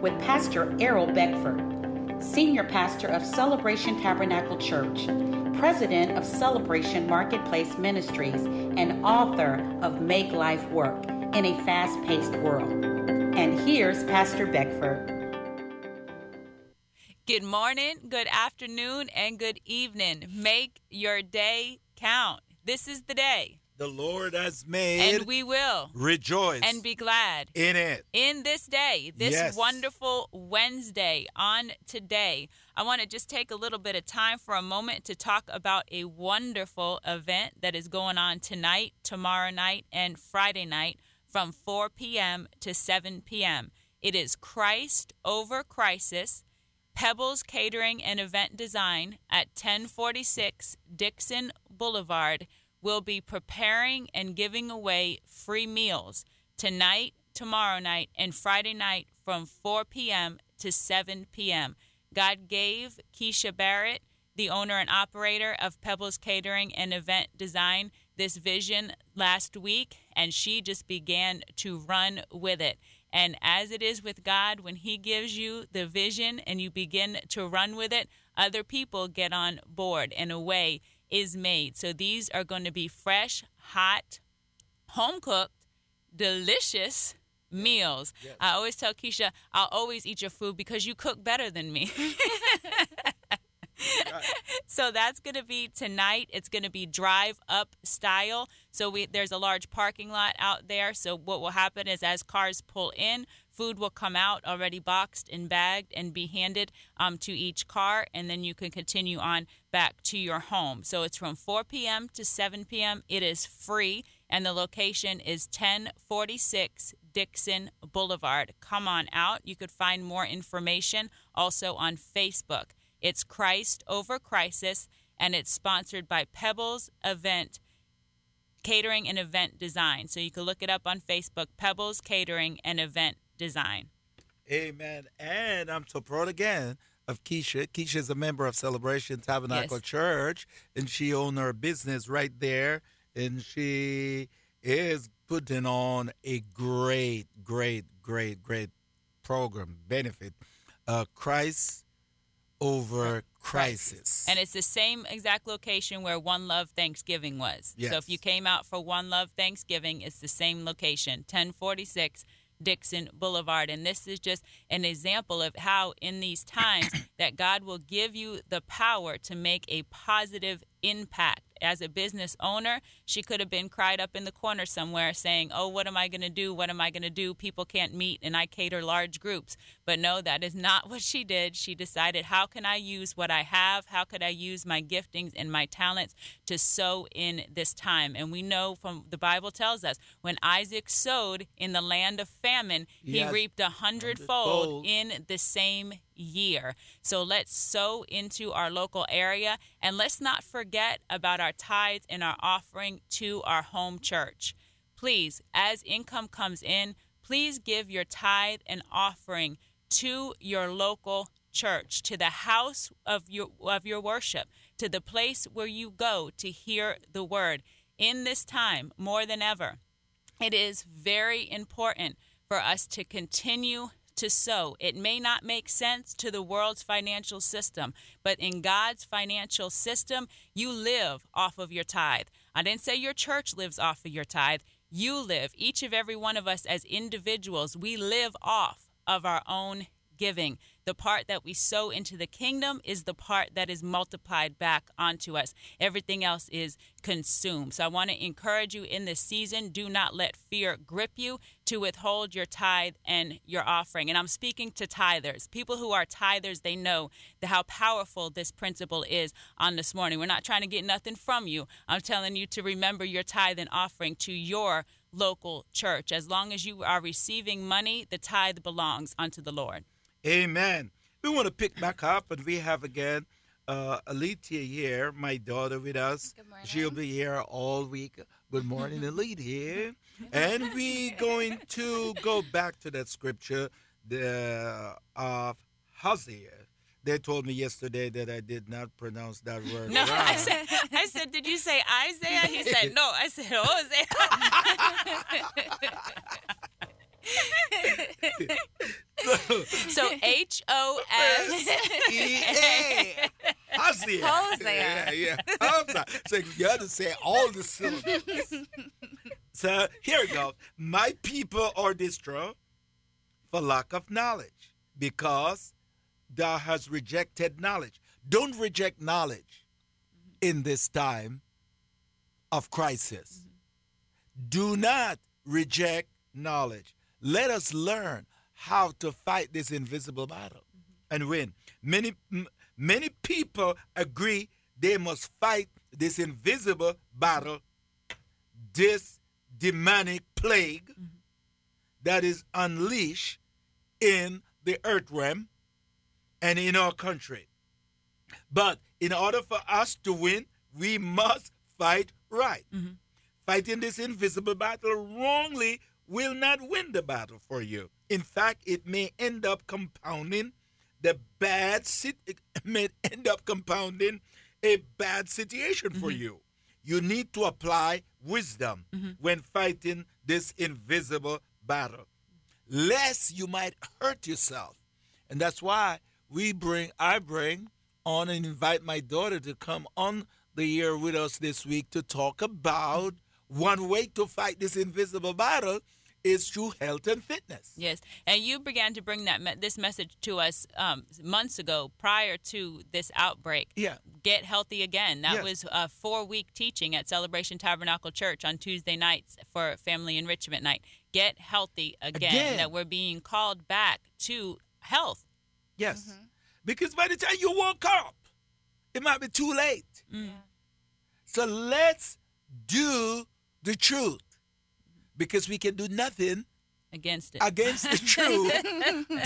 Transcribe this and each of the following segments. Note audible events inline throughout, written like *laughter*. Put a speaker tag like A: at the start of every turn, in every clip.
A: with Pastor Errol Beckford, Senior Pastor of Celebration Tabernacle Church, President of Celebration Marketplace Ministries, and author of Make Life Work in a Fast Paced World. And here's Pastor Beckford.
B: Good morning, good afternoon, and good evening. Make your day count. This is the day.
C: The Lord has made.
B: And we will
C: rejoice
B: and be glad
C: in it.
B: In this day, this
C: Yes.
B: wonderful Wednesday on today, I want to just take a little bit of time for a moment to talk about a wonderful event that is going on tonight, tomorrow night, and Friday night from 4 p.m. to 7 p.m. It is Christ over Crisis. Pebbles Catering and Event Design at 1046 Dixon Boulevard will be preparing and giving away free meals tonight, tomorrow night, and Friday night from 4 p.m. to 7 p.m. God gave Keisha Barrett, the owner and operator of Pebbles Catering and Event Design, this vision last week, and she just began to run with it. And as it is with God, when He gives you the vision and you begin to run with it, other people get on board in a way is made. So these are going to be fresh, hot, home cooked, delicious meals. I always tell Keisha, I'll always eat your food because you cook better than me. so that's going to be tonight. It's going to be drive up style. So we there's a large parking lot out there. So what will happen is as cars pull in, food will come out already boxed and bagged and be handed um, to each car, and then you can continue on back to your home. So it's from 4 p.m. to 7 p.m. It is free, and the location is 1046 Dixon Boulevard. Come on out. You could find more information also on Facebook. It's Christ Over Crisis, and it's sponsored by Pebbles Event Catering and Event Design. So you can look it up on Facebook, Pebbles Catering and Event Design.
C: Amen. And I'm so proud again of Keisha. Keisha is a member of Celebration Tabernacle
B: Yes.
C: Church, and she owns her business right there. And she is putting on a great, great, great, great program, benefit. Uh, Christ over crisis.
B: And it's the same exact location where One Love Thanksgiving was. So if you came out for One Love Thanksgiving, it's the same location, 1046 Dixon Boulevard. And this is just an example of how, in these times, *coughs* that God will give you the power to make a positive impact. As a business owner, she could have been cried up in the corner somewhere saying, Oh, what am I going to do? What am I going to do? People can't meet, and I cater large groups. But no, that is not what she did. She decided, How can I use what I have? How could I use my giftings and my talents to sow in this time? And we know from the Bible tells us when Isaac sowed in the land of famine, he reaped a hundredfold
C: Hundredfold.
B: in the same year. So let's sow into our local area and let's not forget about our tithes and our offering to our home church. Please, as income comes in, please give your tithe and offering to your local church, to the house of your of your worship, to the place where you go to hear the word. In this time, more than ever, it is very important for us to continue to sow. It may not make sense to the world's financial system, but in God's financial system, you live off of your tithe. I didn't say your church lives off of your tithe. You live, each of every one of us as individuals, we live off of our own giving. The part that we sow into the kingdom is the part that is multiplied back onto us. Everything else is consumed. So I want to encourage you in this season do not let fear grip you to withhold your tithe and your offering. And I'm speaking to tithers. People who are tithers, they know the, how powerful this principle is on this morning. We're not trying to get nothing from you. I'm telling you to remember your tithe and offering to your local church. As long as you are receiving money, the tithe belongs unto the Lord.
C: Amen. We want to pick back up, and we have again uh, Alicia here, my daughter, with us.
B: Good morning.
C: She'll be here all week. Good morning, *laughs* Alethea. *laughs* and we're going to go back to that scripture the of Hosea. They told me yesterday that I did not pronounce that word
B: No, I said, I said, did you say Isaiah? He said, no. I said, Hosea. *laughs* *laughs* so H O S
C: E A. Hosea.
D: Hosea.
C: Yeah, yeah. Hosea. So you have to say all the syllables. so here we go. My people are destroyed for lack of knowledge, because thou hast rejected knowledge. Don't reject knowledge in this time of crisis. Mm-hmm. Do not reject knowledge. Let us learn how to fight this invisible battle mm-hmm. and win. Many m- many people agree they must fight this invisible battle, this demonic plague mm-hmm. that is unleashed in the earth realm and in our country. But in order for us to win, we must fight right. Mm-hmm. Fighting this invisible battle wrongly will not win the battle for you. In fact, it may end up compounding the bad sit *laughs* may end up compounding a bad situation for mm-hmm. you. You need to apply wisdom mm-hmm. when fighting this invisible battle, lest you might hurt yourself. And that's why we bring, I bring on and invite my daughter to come on the air with us this week to talk about one way to fight this invisible battle is through health and fitness.
B: Yes, and you began to bring that me- this message to us um, months ago, prior to this outbreak.
C: Yeah.
B: Get healthy again. That
C: Yes.
B: was a four-week teaching at Celebration Tabernacle Church on Tuesday nights for Family Enrichment Night. Get healthy again.
C: Again.
B: That we're being called back to health.
C: Yes. Because by the time you woke up, it might be too late. So let's do the truth because we can do nothing
B: Against it.
C: against the *laughs* truth,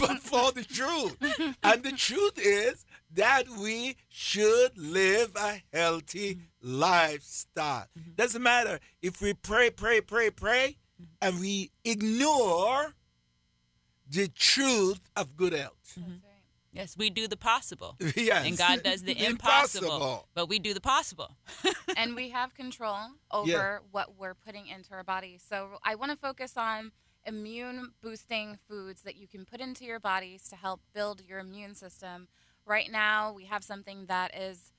C: but for the truth. And the truth is that we should live a healthy lifestyle. Doesn't matter if we pray, pray, pray, pray, and we ignore the truth of good health.
B: Yes, we do the possible. *laughs*
C: Yes.
B: And God does the *laughs* impossible,
C: Impossible.
B: but we do the possible. *laughs*
D: and we have control over what we're putting into our body. So I want to focus on immune boosting foods that you can put into your bodies to help build your immune system. Right now, we have something that is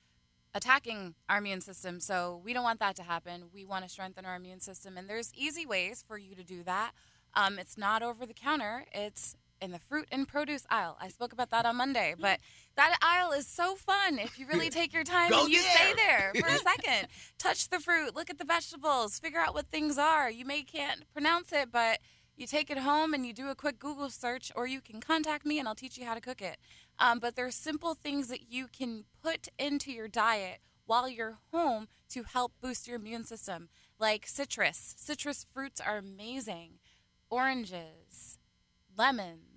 D: attacking our immune system. So we don't want that to happen. We want to strengthen our immune system. And there's easy ways for you to do that. Um, it's not over the counter, it's in the fruit and produce aisle. I spoke about that on Monday, but that aisle is so fun if you really take your time *laughs* and you stay
C: there.
D: there for a *laughs* second. Touch the fruit, look at the vegetables, figure out what things are. You may can't pronounce it, but you take it home and you do a quick Google search, or you can contact me and I'll teach you how to cook it. Um, but there's simple things that you can put into your diet while you're home to help boost your immune system, like citrus. Citrus fruits are amazing. Oranges, lemons,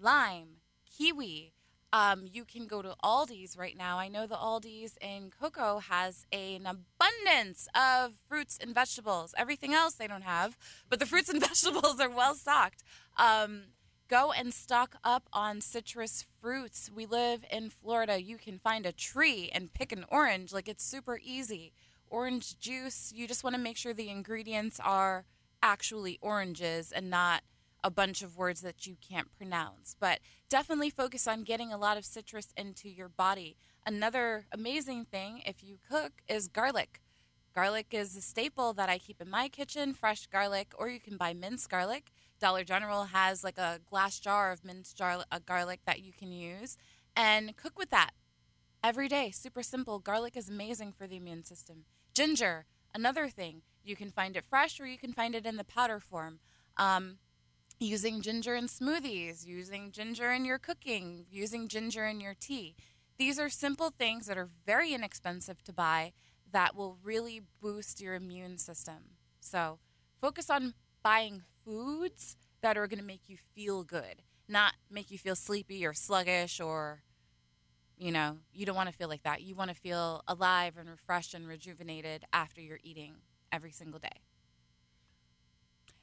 D: lime, kiwi. Um, you can go to Aldi's right now. I know the Aldi's in Cocoa has an abundance of fruits and vegetables. Everything else they don't have, but the fruits and *laughs* vegetables are well stocked. Um, go and stock up on citrus fruits. We live in Florida. You can find a tree and pick an orange. Like it's super easy. Orange juice, you just want to make sure the ingredients are actually oranges and not a bunch of words that you can't pronounce. But definitely focus on getting a lot of citrus into your body. Another amazing thing, if you cook, is garlic. Garlic is a staple that I keep in my kitchen, fresh garlic, or you can buy minced garlic. Dollar General has like a glass jar of minced uh, garlic that you can use and cook with that every day. Super simple. Garlic is amazing for the immune system. Ginger, another thing. You can find it fresh or you can find it in the powder form. Um, using ginger in smoothies, using ginger in your cooking, using ginger in your tea. These are simple things that are very inexpensive to buy that will really boost your immune system. So focus on buying foods that are going to make you feel good, not make you feel sleepy or sluggish or you know, you don't want to feel like that. You want to feel alive and refreshed and rejuvenated after you're eating every single day.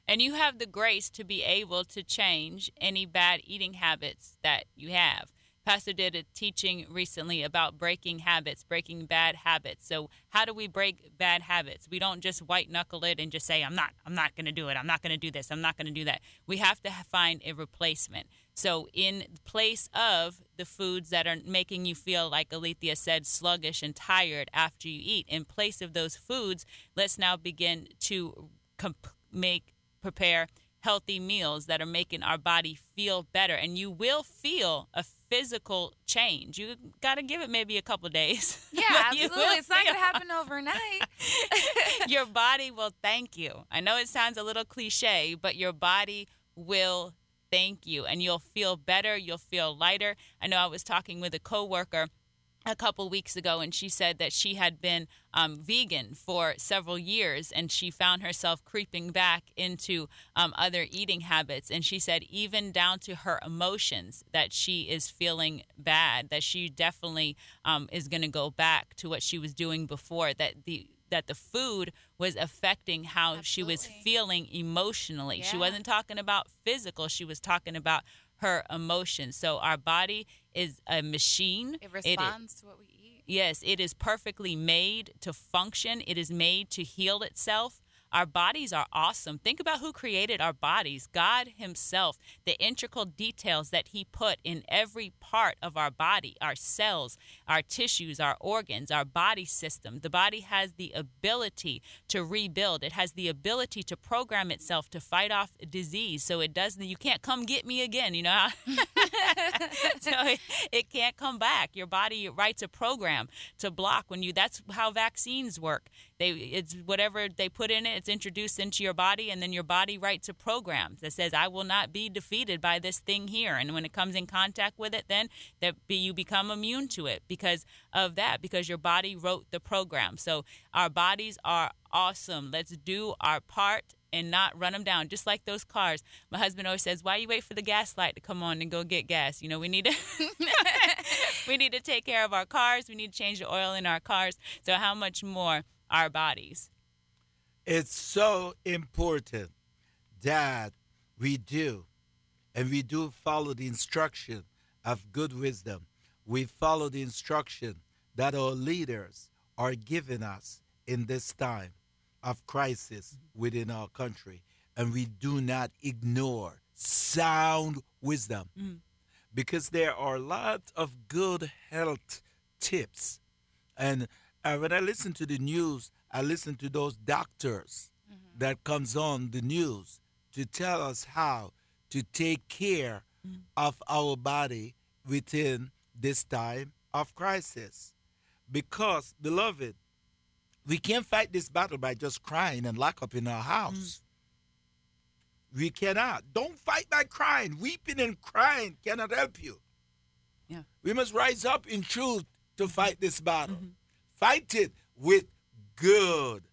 B: And you have the grace to be able to change any bad eating habits that you have. Pastor did a teaching recently about breaking habits, breaking bad habits. So, how do we break bad habits? We don't just white knuckle it and just say, "I'm not, I'm not going to do it. I'm not going to do this. I'm not going to do that." We have to find a replacement. So, in place of the foods that are making you feel, like Alethea said, sluggish and tired after you eat, in place of those foods, let's now begin to comp- make, prepare healthy meals that are making our body feel better. And you will feel a physical change. You got to give it maybe a couple days. *laughs*
D: Yeah, absolutely. It's not going to happen overnight. *laughs*
B: your body will thank you. I know it sounds a little cliche, but your body will thank you and you'll feel better, you'll feel lighter. I know I was talking with a coworker a couple weeks ago and she said that she had been um, vegan for several years and she found herself creeping back into um, other eating habits and she said even down to her emotions that she is feeling bad that she definitely um, is going to go back to what she was doing before that the that the food was affecting how Absolutely. she was feeling emotionally. Yeah. She wasn't talking about physical, she was talking about her emotions. So our body is a machine.
D: It responds it, to what we eat.
B: Yes, it is perfectly made to function. It is made to heal itself. Our bodies are awesome. Think about who created our bodies God Himself, the integral details that He put in every part of our body, our cells, our tissues, our organs, our body system. The body has the ability to rebuild, it has the ability to program itself to fight off disease. So it doesn't, you can't come get me again, you know? *laughs* so it, it can't come back. Your body writes a program to block when you, that's how vaccines work. They, it's whatever they put in it, it's introduced into your body, and then your body writes a program that says, I will not be defeated by this thing here. And when it comes in contact with it, then that you become immune to it because of that, because your body wrote the program. So our bodies are awesome. Let's do our part and not run them down, just like those cars. My husband always says, "Why you wait for the gas light to come on and go get gas?" You know, we need to *laughs* we need to take care of our cars. We need to change the oil in our cars. So how much more our bodies?
C: It's so important that we do, and we do follow the instruction of good wisdom. We follow the instruction that our leaders are giving us in this time of crisis within our country. And we do not ignore sound wisdom mm. because there are lots of good health tips. And uh, when I listen to the news, I listen to those doctors mm-hmm. that comes on the news to tell us how to take care mm-hmm. of our body within this time of crisis. Because, beloved, we can't fight this battle by just crying and lock up in our house. Mm. We cannot. Don't fight by crying. Weeping and crying cannot help you. Yeah. We must rise up in truth to fight this battle. Mm-hmm. Fight it with good,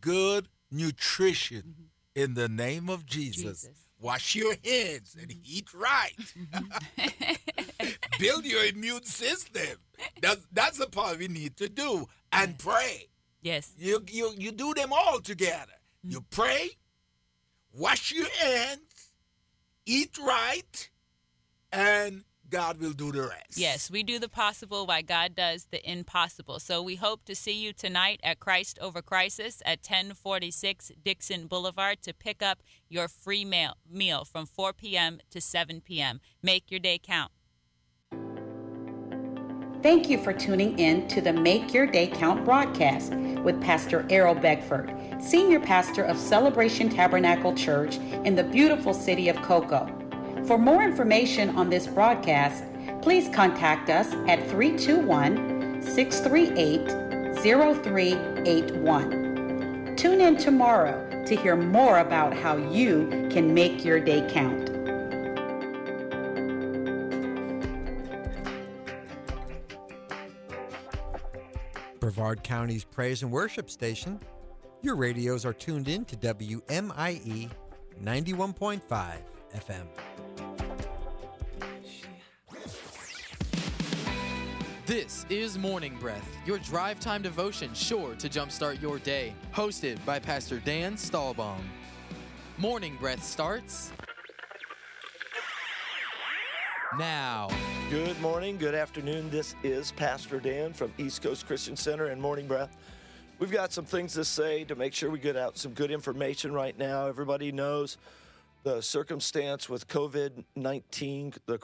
C: good nutrition mm-hmm. in the name of Jesus. Jesus. Wash your hands and mm-hmm. eat right. Mm-hmm. *laughs* Build your immune system. That's, that's the part we need to do. And yes. pray.
B: Yes.
C: You, you, you do them all together. You mm-hmm. pray, wash your hands, eat right, and God will do the rest.
B: Yes, we do the possible while God does the impossible. So we hope to see you tonight at Christ Over Crisis at 1046 Dixon Boulevard to pick up your free meal, meal from 4 p.m. to 7 p.m. Make your day count.
A: Thank you for tuning in to the Make Your Day Count broadcast with Pastor Errol Beckford, Senior Pastor of Celebration Tabernacle Church in the beautiful city of Cocoa. For more information on this broadcast, please contact us at 321 638 0381. Tune in tomorrow to hear more about how you can make your day count.
E: Brevard County's praise and worship station. Your radios are tuned in to WMIE 91.5 FM.
F: This is Morning Breath, your drive time devotion sure to jumpstart your day. Hosted by Pastor Dan Stahlbaum. Morning Breath starts now.
G: Good morning, good afternoon. This is Pastor Dan from East Coast Christian Center and Morning Breath. We've got some things to say to make sure we get out some good information right now. Everybody knows the circumstance with COVID 19, the